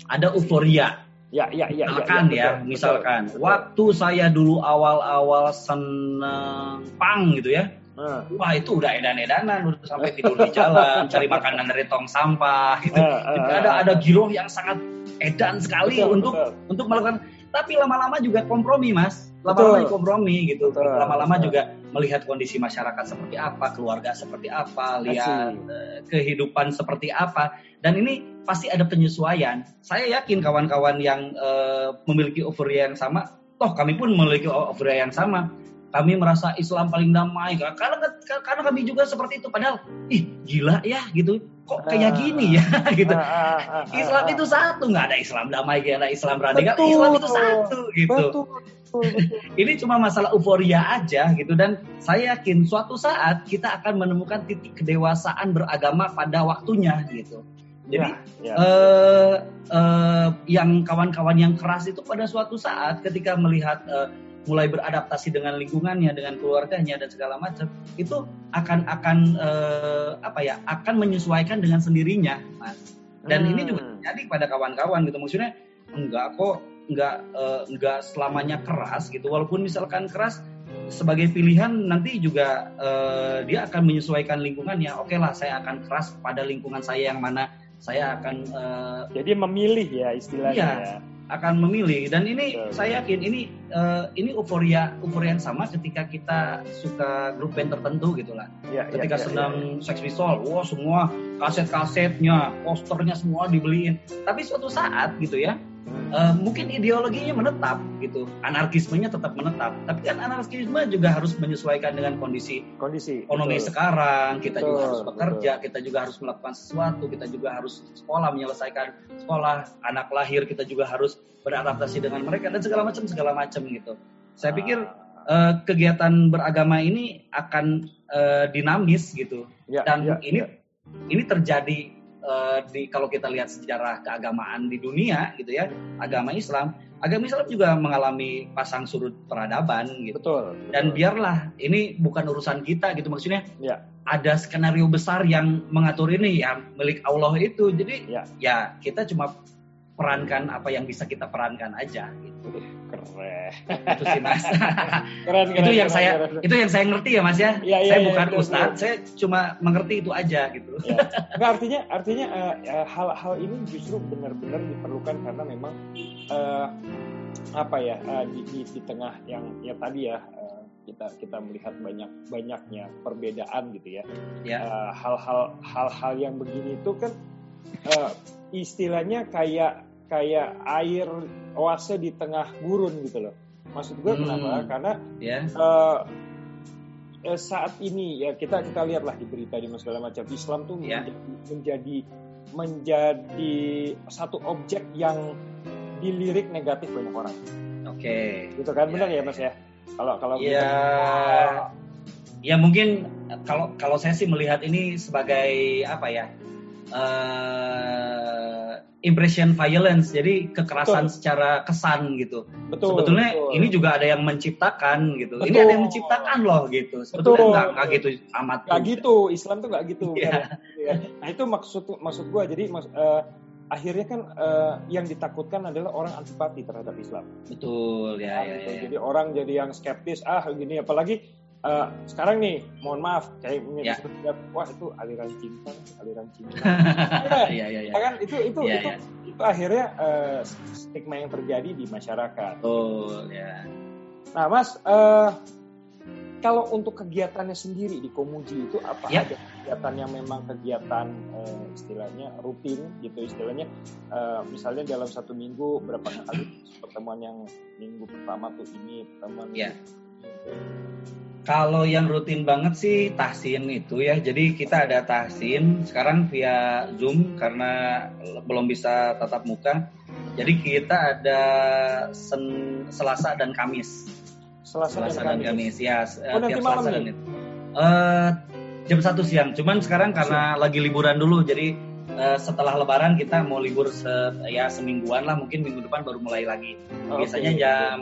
Ada euforia. Ya, ya, ya, misalkan ya, ya, betul, misalkan betul, betul. waktu saya dulu awal-awal seneng pang gitu ya. Nah, Wah itu udah edan-edanan, udah sampai tidur di jalan, cari makanan dari tong sampah gitu. ah, Jadi ah, ada ada giroh yang sangat edan sekali Betul, untuk betul. untuk melakukan tapi lama-lama juga kompromi mas lama-lama kompromi gitu lama-lama juga melihat kondisi masyarakat seperti apa keluarga seperti apa lihat eh, kehidupan seperti apa. Dan ini pasti ada penyesuaian. Saya yakin kawan-kawan yang eh, memiliki euforia yang sama toh kami pun memiliki euforia yang sama. Kami merasa Islam paling damai. Karena karena kami juga seperti itu. Padahal ih gila ya gitu kok kayak gini ya gitu Ah, ah, ah, ah, Islam itu satu, nggak ada Islam damai, nggak ada Islam radikal. Betul. Islam itu satu, gitu. Betul, betul, betul. Ini cuma masalah euforia aja, gitu. Dan saya yakin suatu saat kita akan menemukan titik kedewasaan beragama pada waktunya, gitu. Jadi Ya, ya. eh, eh, yang kawan-kawan yang keras itu pada suatu saat ketika melihat eh, mulai beradaptasi dengan lingkungannya, dengan keluarganya dan segala macam, itu akan akan eh, apa ya? Akan menyesuaikan dengan sendirinya, mas. Dan ini juga Hmm. terjadi pada kawan-kawan gitu. Maksudnya enggak kok, enggak eh, enggak selamanya keras gitu. Walaupun misalkan keras sebagai pilihan nanti juga eh, dia akan menyesuaikan lingkungannya. Oke lah, saya akan keras pada lingkungan saya yang mana saya akan eh, Jadi memilih ya istilahnya Iya. ya. Akan memilih. Dan ini Betul. saya yakin ini eh, ini euforia euforia yang sama ketika kita suka grup band tertentu gitu lah. Ya, ya, ketika ya, sedang Sex Pistol wah semua kaset-kasetnya posternya semua dibeliin. Tapi suatu saat gitu ya eh, mungkin ideologinya menetap gitu, anarkismenya tetap menetap. Tapi kan anarkisme juga harus menyesuaikan dengan kondisi Kondisi. ekonomi betul. sekarang. Kita juga Betul, harus bekerja, kita juga harus melakukan sesuatu, kita juga harus sekolah menyelesaikan sekolah, anak lahir kita juga harus beradaptasi dengan mereka dan segala macam segala macam gitu. Saya pikir eh, kegiatan beragama ini akan eh, dinamis gitu Ya, dan ya, ini ya. ini terjadi eh, di kalau kita lihat sejarah keagamaan di dunia gitu ya agama Islam agama Islam juga mengalami pasang surut peradaban gitu betul. dan betul. biarlah ini bukan urusan kita gitu maksudnya Ya. ada skenario besar yang mengatur ini ya milik Allah itu jadi Ya. ya kita cuma perankan apa yang bisa kita perankan aja gitu. Keren. itu sih mas. Keren, itu keren, yang keren, saya keren. itu yang saya ngerti ya mas ya, Iya, iya, saya iya, bukan betul, ustadz saya cuma mengerti itu aja gitu. Ya. Nggak, artinya artinya eh, eh, hal-hal ini justru benar-benar diperlukan karena memang eh, apa ya eh, di, di, di tengah yang ya tadi ya eh, kita kita melihat banyak banyaknya perbedaan gitu ya. Ya Eh, hal-hal hal-hal yang begini itu kan eh, istilahnya kayak kayak air oase di tengah gurun gitu loh. Maksud gue Hmm. kenapa? Karena ya. eh, eh, saat ini ya kita kita lihatlah di berita di segala macam. Islam tuh Ya. menjadi, menjadi menjadi satu objek yang dilirik negatif banyak orang. Oke. Gitu kan? Benar ya ya, mas ya. kalau kalau Ya. kita- ya mungkin kalau kalau saya sih melihat ini sebagai apa ya eh, impression violence jadi kekerasan Betul. secara kesan gitu betul sebetulnya betul. ini juga ada yang menciptakan gitu ini Betul. ada yang menciptakan loh gitu sebetulnya Betul. nggak nggak gitu amat nggak gitu Islam tuh nggak gitu Iya. kan? Ya. nah itu maksud maksud gue jadi eh, akhirnya kan eh, yang ditakutkan adalah orang antipati terhadap Islam betul ya ya, Gitu. ya. jadi orang jadi yang skeptis ah gini apalagi eh, sekarang nih mohon maaf kayak Ya. wah itu aliran cinta aliran cinta Iya iya iya. Ya kan itu itu Iya, itu, iya. itu akhirnya eh, stigma yang terjadi di masyarakat Betul ya. nah mas eh, kalau untuk kegiatannya sendiri di Komuji itu apa Ya. ada kegiatan yang memang kegiatan eh, istilahnya rutin gitu istilahnya eh, misalnya dalam satu minggu berapa kali pertemuan yang minggu pertama tuh ini pertemuan Ya. ini, Kalau yang rutin banget sih tahsin itu ya. Jadi kita ada tahsin sekarang via Zoom karena belum bisa tatap muka. Jadi kita ada sen- Selasa dan Kamis. Selasa, Selasa dan dan Kamis. Kamis ya. Oh, tiap Selasa dan itu. Eh, jam satu siang. Cuman sekarang karena lagi liburan dulu, jadi eh, setelah Lebaran kita mau libur se ya semingguan lah. Mungkin minggu depan baru mulai lagi. Oh, Biasanya oke. jam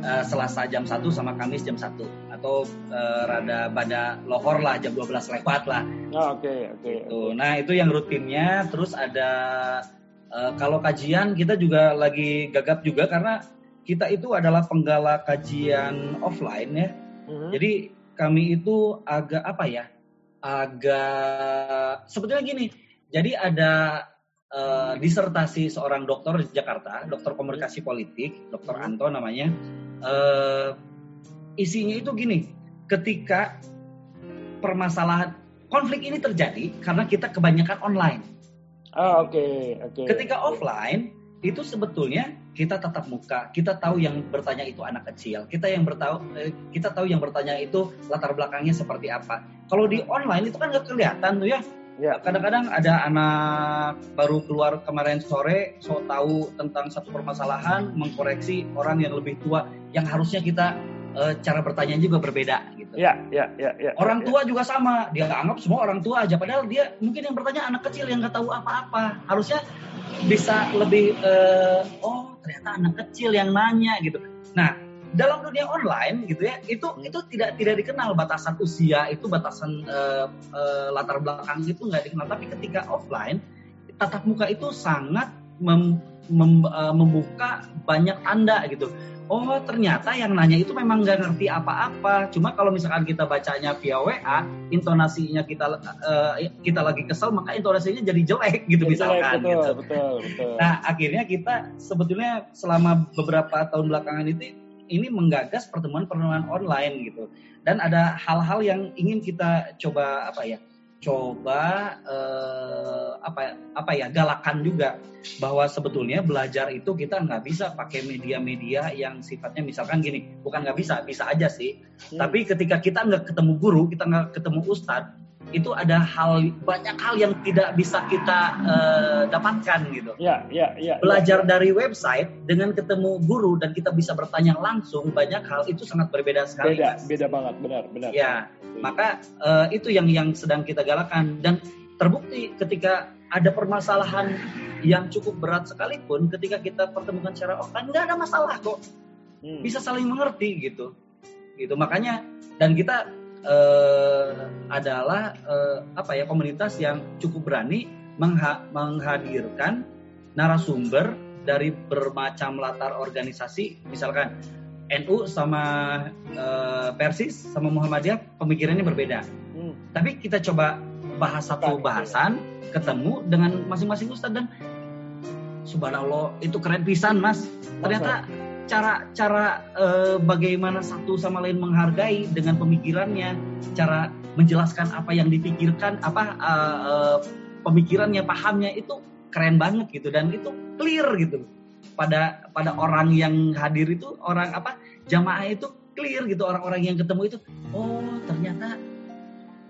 eh, Selasa jam 1 sama Kamis jam 1 atau eh, rada pada lohor lah jam 12 lewat lah. Oh, oke oke Tuh. Nah, itu yang rutinnya. Terus ada eh, kalau kajian kita juga lagi gagap juga karena kita itu adalah penggalak kajian offline ya. Mhm. Jadi kami itu agak apa ya? Agak sebetulnya gini. Jadi ada eh, disertasi seorang dokter di Jakarta, dokter komunikasi politik, dokter Anto namanya. Eh, isinya itu gini, ketika permasalahan konflik ini terjadi karena kita kebanyakan online. Oh, oke oke Ketika offline itu sebetulnya kita tatap muka, kita tahu yang bertanya itu anak kecil, kita yang bertahu eh, kita tahu yang bertanya itu latar belakangnya seperti apa. Kalau di online itu kan nggak kelihatan tuh ya. Ya. Kadang-kadang ada anak baru keluar kemarin sore, so tahu tentang satu permasalahan, mengkoreksi orang yang lebih tua, yang harusnya kita eh, cara bertanya juga berbeda gitu. ya ya ya ya Orang ya. tua juga sama, dia anggap semua orang tua aja, padahal dia mungkin yang bertanya anak kecil yang nggak tahu apa-apa. Harusnya bisa lebih, eh, oh ternyata anak kecil yang nanya gitu. Nah, dalam dunia online gitu ya, itu itu tidak tidak dikenal batasan usia, itu batasan eh, eh, latar belakang itu nggak dikenal. Tapi ketika offline, tatap muka itu sangat mem- mem- eh, membuka banyak tanda gitu. Oh ternyata yang nanya itu memang nggak ngerti apa-apa. Cuma kalau misalkan kita bacanya via WA, intonasinya kita eh, kita lagi kesel, maka intonasinya jadi jelek gitu Jadi misalkan. betul, gitu. betul betul Nah akhirnya kita sebetulnya selama beberapa tahun belakangan itu ini menggagas pertemuan-pertemuan online gitu. Dan ada hal-hal yang ingin kita coba apa ya coba eh, apa apa ya galakan juga bahwa sebetulnya belajar itu kita nggak bisa pakai media-media yang sifatnya misalkan gini bukan nggak bisa bisa aja sih Hmm. tapi ketika kita nggak ketemu guru kita nggak ketemu ustadz itu ada hal banyak hal yang tidak bisa kita eh, dapatkan gitu Ya, ya, ya. belajar dari website dengan ketemu guru dan kita bisa bertanya langsung banyak hal itu sangat berbeda sekali beda, Mas. beda banget, benar, benar. Ya, maka eh, itu yang yang sedang kita galakan dan terbukti ketika ada permasalahan yang cukup berat sekalipun ketika kita pertemukan secara offline nggak ada masalah kok Hmm. bisa saling mengerti gitu gitu makanya dan kita eh, adalah eh, apa ya komunitas yang cukup berani mengha- menghadirkan narasumber dari bermacam latar organisasi. Misalkan NU sama eh, Persis sama Muhammadiyah pemikirannya berbeda. Hmm. tapi kita coba bahas satu bahasan ketemu dengan masing-masing ustadz dan subhanallah itu keren pisan mas. Ternyata cara cara eh, bagaimana satu sama lain menghargai dengan pemikirannya cara menjelaskan apa yang dipikirkan apa eh, eh, pemikirannya pahamnya itu keren banget gitu. Dan itu clear gitu. Pada pada orang yang hadir itu orang apa jamaah itu clear gitu. Orang-orang yang ketemu itu oh ternyata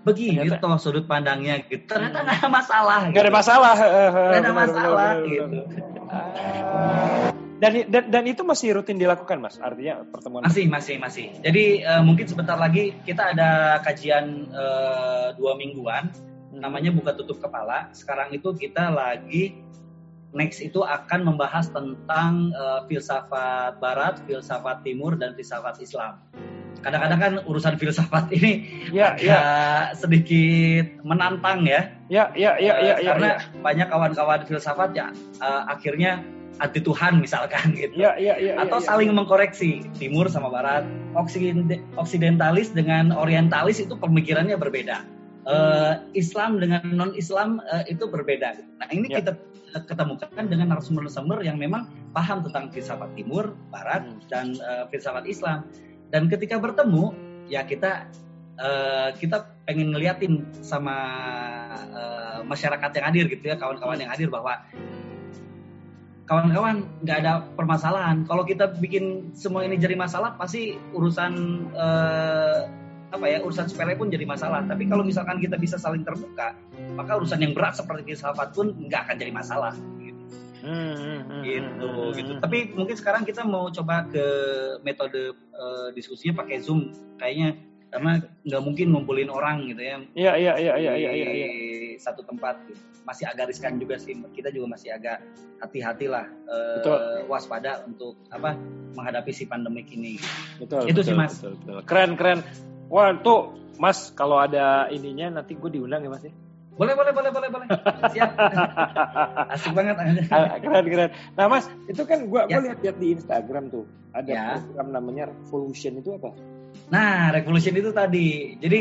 begini. Ternyata- toh sudut pandangnya gitu. Ternyata nggak ada masalah Nggak ada gitu. masalah. Nggak ada masalah gitu. Benar. Dan, dan dan itu masih rutin dilakukan, Mas. Artinya pertemuan? Masih masih masih. Jadi eh, mungkin sebentar lagi kita ada kajian eh, dua mingguan. Namanya buka tutup kepala. Sekarang itu kita lagi next itu akan membahas tentang eh, filsafat barat filsafat timur dan filsafat Islam. Kadang-kadang kan urusan filsafat ini Ya, agak ya, sedikit menantang ya. Ya, ya, ya, ya, ya, karena ya. banyak kawan-kawan filsafat ya eh, akhirnya anti Tuhan misalkan gitu Ya, ya, ya, ya, atau ya. saling mengkoreksi timur sama barat Oksiden- oksidentalis dengan orientalis itu pemikirannya berbeda Eh, Islam dengan non Islam itu berbeda nah ini Ya. kita ketemukan dengan narasumber-narasumber yang memang paham tentang filsafat timur barat Hmm. dan eh, filsafat Islam dan ketika bertemu ya kita eh, kita pengen ngeliatin sama eh, masyarakat yang hadir gitu ya kawan-kawan yang hadir bahwa kawan-kawan nggak ada permasalahan. Kalau kita bikin semua ini jadi masalah, pasti urusan eh, apa ya urusan sepele pun jadi masalah. Tapi kalau misalkan kita bisa saling terbuka, maka urusan yang berat seperti filsafat pun nggak akan jadi masalah. Gitu, Hmm, hmm, hmm, gitu. hmm, gitu. hmm. Tapi mungkin sekarang kita mau coba ke metode eh, diskusinya pakai zoom, kayaknya karena nggak mungkin ngumpulin orang gitu ya Iya, iya, iya, iya, iya, iya, di iya. satu tempat gitu. masih agak riskan juga sih kita juga masih agak hati-hati lah eh, Betul. waspada untuk apa menghadapi si pandemik ini Betul. Itu betul, sih, Mas. Betul, betul. Keren, keren. Wah, tuh Mas, kalau ada ininya nanti gue diundang ya Mas ya. boleh boleh boleh boleh boleh siap asik banget Ah, keren, keren. Nah Mas, itu kan gue Ya. lihat-lihat di Instagram tuh ada Ya. program namanya Revolution itu apa? Nah revolution itu tadi jadi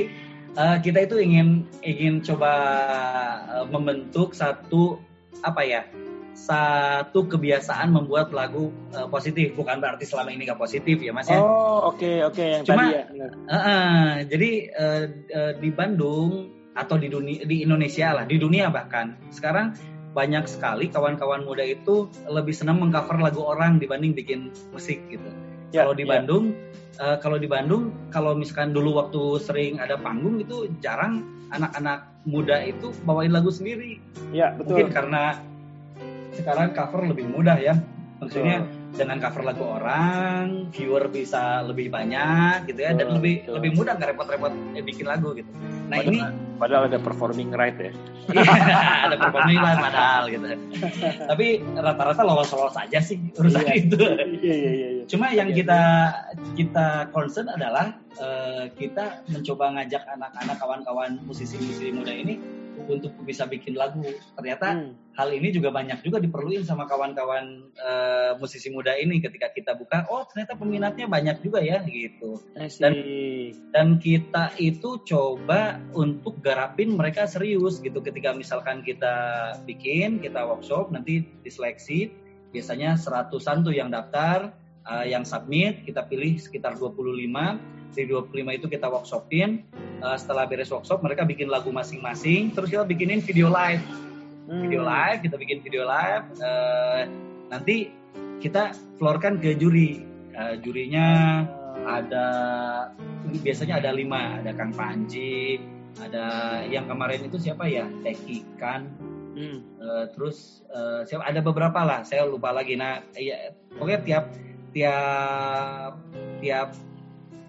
eh, kita itu ingin ingin coba eh, membentuk satu apa ya satu kebiasaan membuat lagu eh, positif bukan berarti selama ini nggak positif ya mas ya Oh, oke, oke yang Cuma- tadi ya. benar. Heeh, jadi eh, eh, di Bandung atau di dunia di Indonesia lah, di dunia bahkan sekarang banyak sekali kawan-kawan muda itu lebih senang mengcover lagu orang dibanding bikin musik gitu. Ya, kalau di ya. Bandung, eh, kalau di Bandung, kalau misalkan dulu waktu sering ada panggung itu jarang anak-anak muda itu bawain lagu sendiri. Ya, betul. Mungkin karena sekarang cover lebih mudah ya. Maksudnya dengan cover lagu orang, viewer bisa lebih banyak gitu ya, dan lebih lebih mudah nggak repot-repot eh, bikin lagu gitu. Nah padahal, ini padahal ada performing right ya. iya, ada performing lah padahal gitu. Tapi rata-rata lolos-lolos aja sih urusan Iya. itu. Iya, iya, iya. iya. Cuma yang Iya, kita kita concern adalah eh, kita mencoba ngajak anak-anak kawan-kawan musisi-musisi muda ini untuk bisa bikin lagu. Ternyata Hmm. hal ini juga banyak juga diperluin sama kawan-kawan eh, musisi muda ini ketika kita buka. Oh ternyata peminatnya banyak juga ya gitu. Dan-. Dan kita itu coba untuk garapin mereka serius gitu. Ketika misalkan kita bikin, kita workshop, nanti diseleksi. Biasanya seratusan tuh yang daftar, eh, yang submit, kita pilih sekitar 25. Dari 25 itu kita workshopin. eh, setelah beres workshop mereka bikin lagu masing-masing. Terus kita bikinin video live. Hmm. video live kita bikin video live. Eh, nanti kita floorkan ke juri. Eh, jurinya ada biasanya ada lima. Ada Kang Panji ada yang kemarin itu siapa ya? Teki Kan. Hmm. Eh, terus eh, siapa? Ada beberapa lah. Saya lupa lagi. Nah iya pokoknya tiap tiap tiap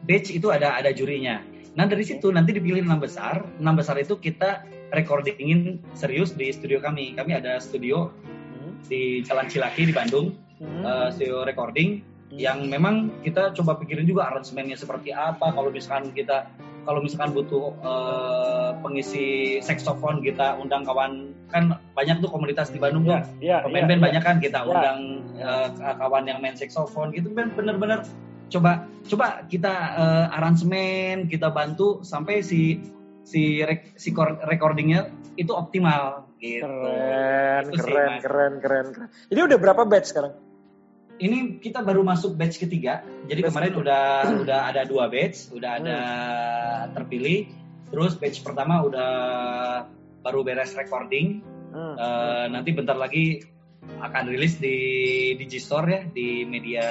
batch itu ada ada jurinya. Nah dari situ nanti dipilih enam besar. Enam besar itu kita recordingin serius di studio kami. Kami ada studio Hmm. di Jalan Cilaki di Bandung. Hmm. eh, studio recording yang memang kita coba pikirin juga aransemennya seperti apa. Kalau misalkan kita kalau misalkan butuh eh, pengisi saksofon kita undang kawan kan banyak tuh komunitas di Bandung tuh Ya, ya, pemain ya, band ya. banyak kan kita Ya. undang eh, kawan yang main saksofon gitu kan bener-bener coba coba kita eh, aransemen kita bantu sampai si si rek- si recordingnya itu optimal gitu Keren, Itu keren, keren, keren, keren. Ini udah berapa batch sekarang? Ini kita baru masuk batch ketiga. Jadi Batch kemarin ketiga. udah udah ada dua batch, udah ada terpilih. Terus batch pertama udah baru beres recording. Hmm. Eh, nanti bentar lagi akan rilis di Digistore ya di media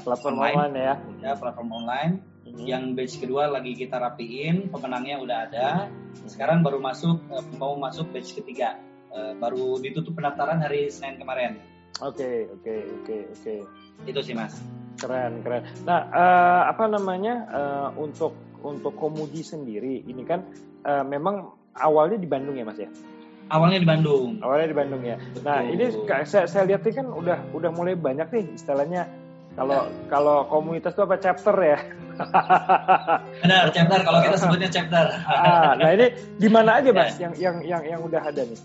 Platform online, online ya. ya platform online. Hmm. Yang batch kedua lagi kita rapiin, pemenangnya udah ada. Sekarang baru masuk eh, mau masuk batch ketiga. Eh, baru ditutup pendaftaran hari Senin kemarin. Oke, oke, oke, oke. Itu sih mas. Keren, keren. Nah, eh, apa namanya eh, untuk untuk komudi sendiri ini kan eh, memang awalnya di Bandung ya, Mas ya. Awalnya di Bandung. Awalnya di Bandung ya. Nah, Betul. ini kayak saya, saya lihat ini kan udah udah mulai banyak nih istilahnya kalau kalau komunitas itu apa chapter ya. Benar, chapter. Kalau kita sebutnya chapter. ah, nah ini di mana aja, Mas? Yang yang yang yang udah ada nih.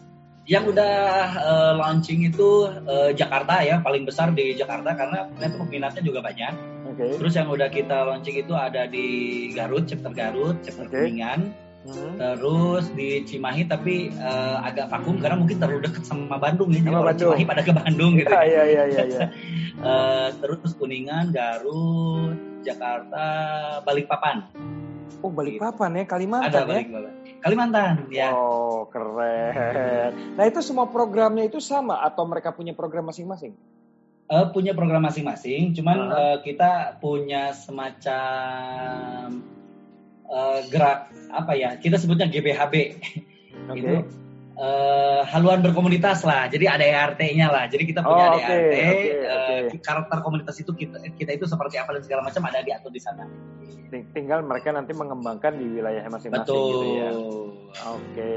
Yang udah eh, launching itu eh, Jakarta ya, paling besar di Jakarta karena ternyata peminatnya juga banyak. Oke. Terus yang udah kita launching itu ada di Garut, chapter Garut, chapter Oke. Kuningan. Hmm. Terus di Cimahi tapi eh, agak vakum karena mungkin terlalu dekat sama Bandung ya. Jadi orang. Cimahi pada ke Bandung gitu. Iya, iya, iya, iya, iya. Terus Kuningan, Garut, Jakarta, Balikpapan. Oh, Balikpapan ya, Kalimantan Ada ya. Balikpapan. Kalimantan ya. Oh, keren. Nah, itu semua programnya itu sama atau mereka punya program masing-masing? Eh, punya program masing-masing, cuman Ah. eh, kita punya semacam eh, gerak apa ya? Kita sebutnya GBHB. Oke. Itu eh, haluan berkomunitas lah. Jadi ada ERT-nya lah. Jadi kita punya Oh, ada oke, ERT. oke, eh, oke. Karakter komunitas itu kita, kita itu seperti apa dan segala macam ada diatur di sana. Ting- Tinggal mereka nanti mengembangkan di wilayah masing-masing Betul. gitu ya. Oke,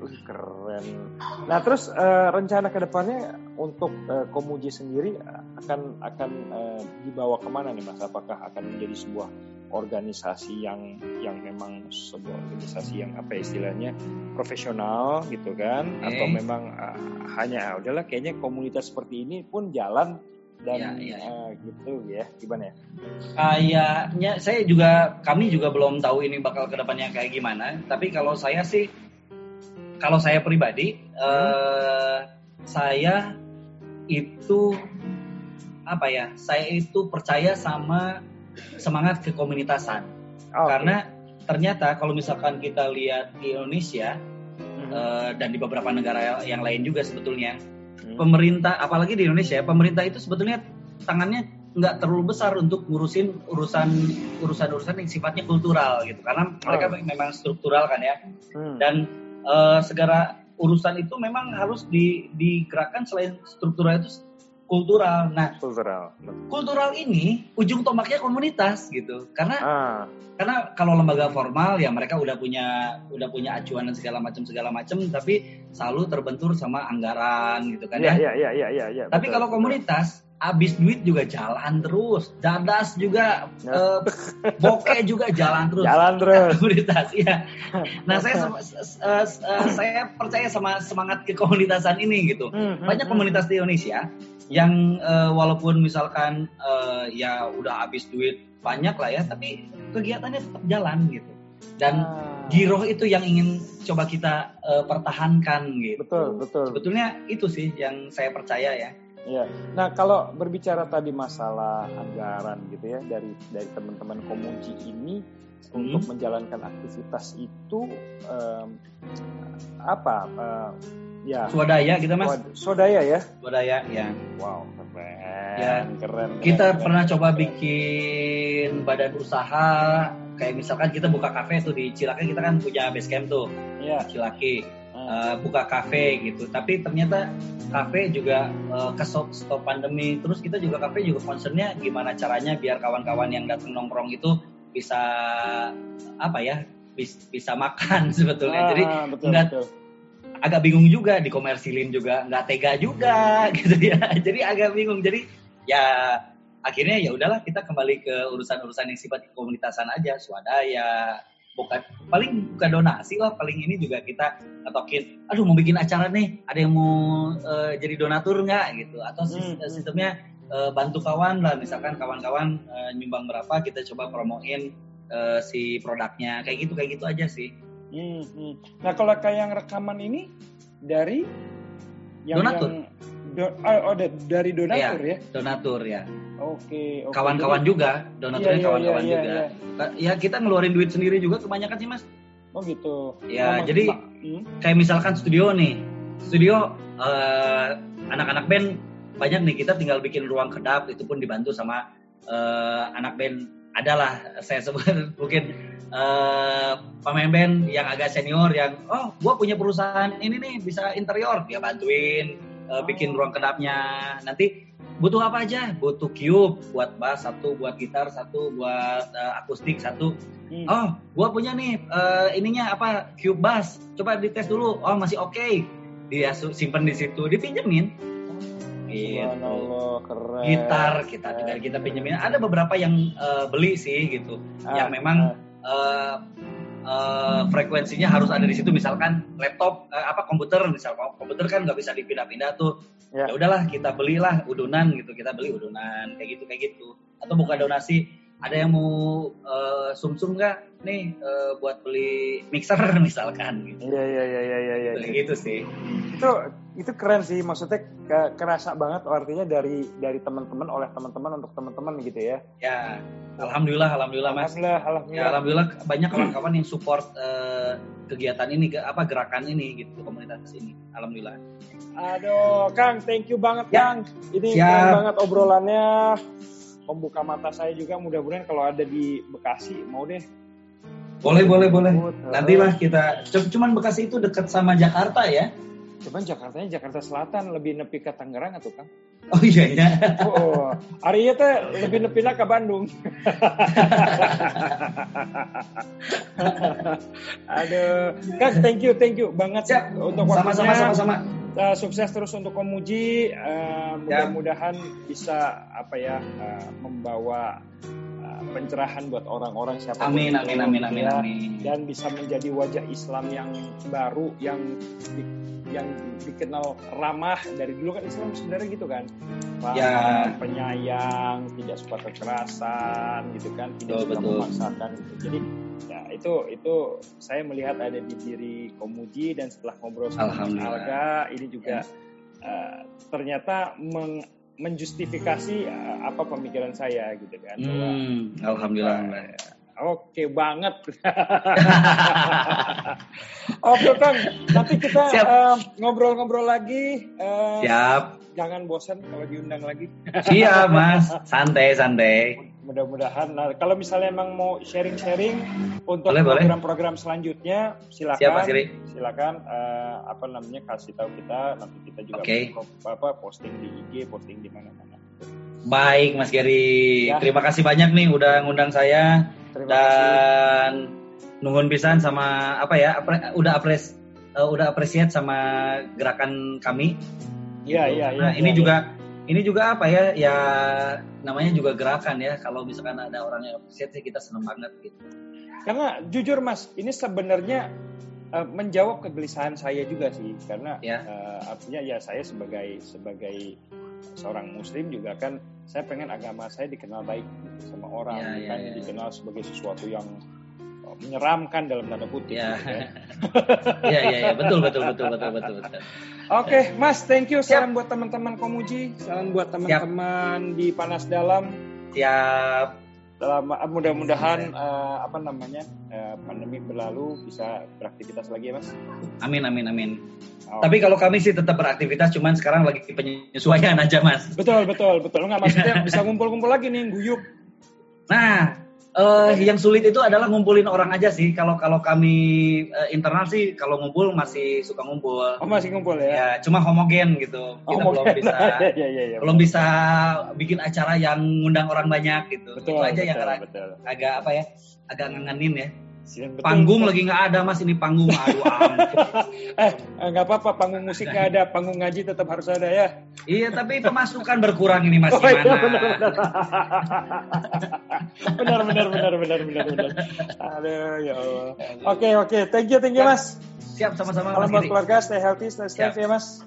uh, keren. Nah, terus eh, rencana ke depannya untuk eh, Komuji sendiri akan akan eh, dibawa ke mana nih, Mas? Apakah akan menjadi sebuah organisasi yang yang memang sebuah organisasi yang apa ya istilahnya profesional gitu kan? Oke. Atau memang eh, hanya ah, udahlah kayaknya komunitas seperti ini pun jalan dan iya, iya. eh, gitu ya? Gimana ya? Kayaknya saya juga kami juga belum tahu ini bakal ke depannya kayak gimana. Tapi kalau saya sih, kalau saya pribadi, eh, saya itu apa ya? Saya itu percaya sama semangat kekomunitasan. Oh, Karena ternyata kalau misalkan kita lihat di Indonesia Mhm. eh, dan di beberapa negara yang lain juga sebetulnya, Hmm. pemerintah apalagi di Indonesia pemerintah itu sebetulnya tangannya nggak terlalu besar untuk ngurusin urusan urusan urusan yang sifatnya kultural gitu karena mereka Oh. memang struktural kan ya Hmm. dan eh, segala urusan itu memang harus di, digerakkan selain struktural itu kultural. Nah kultural. kultural ini ujung tombaknya komunitas gitu. Karena Ah, karena kalau lembaga formal ya mereka udah punya udah punya acuan dan segala macam segala macam tapi selalu terbentur sama anggaran gitu kan iya ya. iya iya iya iya. iya, tapi betul, kalau komunitas habis duit juga jalan terus, dadas juga, eh, bokeh juga jalan terus. jalan terus. Komunitas, ya. Nah saya eh, saya percaya sama semangat kekomunitasan ini gitu. Hmm, hmm, Banyak hmm. komunitas di Indonesia yang eh, walaupun misalkan eh, ya udah habis duit banyak lah ya, tapi kegiatannya tetap jalan gitu. Dan Ah, giroh itu yang ingin coba kita eh, pertahankan gitu. Betul betul. Sebetulnya itu sih yang saya percaya ya. Iya. Nah, kalau berbicara tadi masalah anggaran gitu ya dari dari teman-teman komuji ini Hmm. untuk menjalankan aktivitas itu em, apa? eh, ya. Swadaya kita mas, Wad- Swadaya ya. swadaya ya. Wow, keren. Ya. Keren. Kita keren, pernah keren. coba bikin badan usaha, kayak misalkan kita buka kafe tuh di Cilaki kita kan punya base camp tuh, Iya. Cilaki. Eh, buka kafe gitu. Tapi ternyata kafe juga eh, ke stop, stop pandemi. Terus kita juga kafe juga concernnya gimana caranya biar kawan-kawan yang datang nongkrong itu bisa apa ya bis- bisa makan sebetulnya. Jadi Ah, betul, nggak- betul. agak bingung juga dikomersilin juga nggak tega juga gitu ya. Jadi agak bingung. Jadi ya akhirnya ya udahlah kita kembali ke urusan-urusan yang sifat komunitasan aja, swadaya, bukan paling bukan donasi lah, paling ini juga kita ngetokin, aduh mau bikin acara nih, ada yang mau eh, jadi donatur nggak gitu, atau Hmm, hmm. sistemnya eh, bantu kawan lah, misalkan kawan-kawan eh, nyumbang berapa, kita coba promoin eh, si produknya, kayak gitu kayak gitu aja sih. Hmm, hmm. Nah, kalau kayak yang rekaman ini dari yang Donatur. yang- do- oh, oh, da- dari donatur ya. Donatur ya. Oke, oke. kawan-kawan Jadi- juga, donaturnya Iya, iya, kawan-kawan iya, juga. iya. Ya kita ngeluarin duit sendiri juga kebanyakan sih mas. Oh gitu. Ya, Oh, jadi- hmm, Kayak misalkan studio nih, studio eh, anak-anak band banyak nih kita tinggal bikin ruang kedap itu pun dibantu sama eh, anak band. Adalah saya sebut mungkin eh, pemain band yang agak senior yang oh gua punya perusahaan ini nih bisa interior dia bantuin eh, bikin ruang kedapnya. Nanti butuh apa aja? Butuh cube buat bass satu, buat gitar satu, buat eh, akustik satu. hmm. Oh, gua punya nih eh, ininya apa? Cube bass. Coba dites dulu. Oh, masih oke. Dia su- simpen di situ, dipinjemin. gitu. Keren. Gitar kita tinggal kita pinjemin. Ada beberapa yang eh, beli sih gitu. Ah, yang memang eh, eh, frekuensinya harus ada di situ. Misalkan laptop eh, apa komputer misal komputer kan nggak bisa dipindah-pindah tuh. Ya. Ya udahlah kita belilah udunan gitu. Kita beli udunan kayak gitu kayak gitu. Atau buka donasi. Ada yang mau eh, sum-sum nggak nih eh, buat beli mixer misalkan gitu. Iya, iya, iya, iya, iya. Kayak gitu sih. Itu itu keren sih, maksudnya ke- kerasa banget artinya dari dari teman-teman oleh teman-teman untuk teman-teman gitu ya. Ya, alhamdulillah alhamdulillah Mas. Alhamdulillah, Ya, alhamdulillah. alhamdulillah banyak kawan-kawan yang support eh, kegiatan ini, ke apa gerakan ini gitu, komunitas ini. Alhamdulillah. Aduh, Kang, thank you banget, Ya. Kang. Ini Siap. keren banget obrolannya. Membuka mata saya juga. Mudah-mudahan kalau ada di Bekasi, mau deh. Boleh, boleh, boleh. Nantilah kita. Cuman Bekasi itu dekat sama Jakarta ya. Cuman Jakartanya Jakarta Selatan lebih nepi ke Tangerang atau Kang? Oh iya ya. Oh, hari itu lebih nepi ke Bandung. Aduh, Kang, thank you, thank you banget Siap. untuk Sama-sama waktunya. sama-sama. Uh, sukses terus untuk Komuji. Uh, mudah-mudahan bisa apa ya uh, membawa pencerahan buat orang-orang siapa Amin amin amin amin amin. dan bisa menjadi wajah Islam yang baru yang di- yang dikenal ramah dari dulu kan Islam sebenarnya gitu kan ramah, Ya. penyayang tidak suka kekerasan gitu kan tidak Betul, suka betul. memaksakan gitu jadi ya itu itu saya melihat ada di diri Komuji dan setelah ngobrol sama. Alga ini juga eh, ternyata meng- menjustifikasi eh, apa pemikiran saya gitu kan bahwa Hmm, alhamdulillah. alhamdulillah. Oke banget. Oke Kang, nanti kita eh, ngobrol-ngobrol lagi. eh, Siap. Jangan bosan kalau diundang lagi. Siap, Mas. Santai santai. Mudah-mudahan. Nah, kalau misalnya emang mau sharing-sharing untuk program-program selanjutnya, silakan. Siap. Silakan eh, apa namanya kasih tahu kita. Nanti kita juga pro- apa posting di IG, posting di mana-mana. Baik, Mas Gary. Ya. Terima kasih banyak nih udah ngundang saya. Terima kasih. dan nungun pisan sama apa ya apre- udah apres eh, udah appreciate sama gerakan kami Iya, gitu. iya, iya. nah ini iya, juga ini juga apa ya? Ya namanya juga gerakan ya. Kalau misalkan ada orang yang appreciate sih kita seneng banget gitu. Karena jujur Mas, ini sebenarnya eh, menjawab kegelisahan saya juga sih, karena Ya. eh, artinya ya saya sebagai sebagai seorang Muslim juga kan saya pengen agama saya dikenal baik gitu sama orang, Ya, ya, bukan ya. dikenal sebagai sesuatu yang menyeramkan dalam tanda kutip. Ya. gitu ya. Iya iya iya betul betul betul betul betul betul. Oke, Mas, thank you. Salam buat teman-teman Komuji, salam buat teman-teman di Panas Dalam. Siap. Dalam mudah-mudahan eh, apa namanya eh, pandemi berlalu bisa beraktivitas lagi ya, Mas. Amin amin amin. Oh. Tapi kalau kami sih tetap beraktivitas, cuman sekarang lagi penyesuaian aja mas. betul betul betul nggak maksudnya bisa ngumpul-ngumpul lagi nih guyup. Nah, eh, yang sulit itu adalah ngumpulin orang aja sih. Kalau kalau kami eh, internal sih, kalau ngumpul masih suka ngumpul. Oh masih ngumpul ya? Ya, cuma homogen gitu. Kita Oh, belum mungkin. bisa Iya, iya, iya. belum bisa bikin acara yang ngundang orang banyak gitu. Betul, itu aja yang betul, agak, betul. agak apa ya? Agak ngangenin ya. Sian, betul. Panggung lagi nggak ada mas ini panggung aduh. Eh, eh, nggak apa-apa, panggung musik nggak ada, panggung ngaji tetap harus ada ya. Iya tapi pemasukan berkurang ini mas Oh, iya, gimana? benar, benar. benar, benar, benar, benar, benar, benar. Aduh, ya Allah. Oke, oke, thank you, thank you, Mas. Siap sama-sama Salam buat keluarga, stay healthy, stay safe Siap. ya, Mas.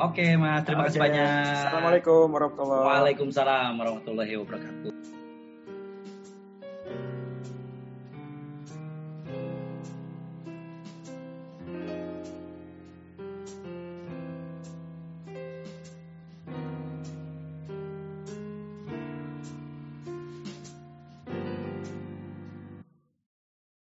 Oke mas, terima kasih Oke. banyak. Assalamualaikum warahmatullahi wabarakatuh. Waalaikumsalam warahmatullahi wabarakatuh.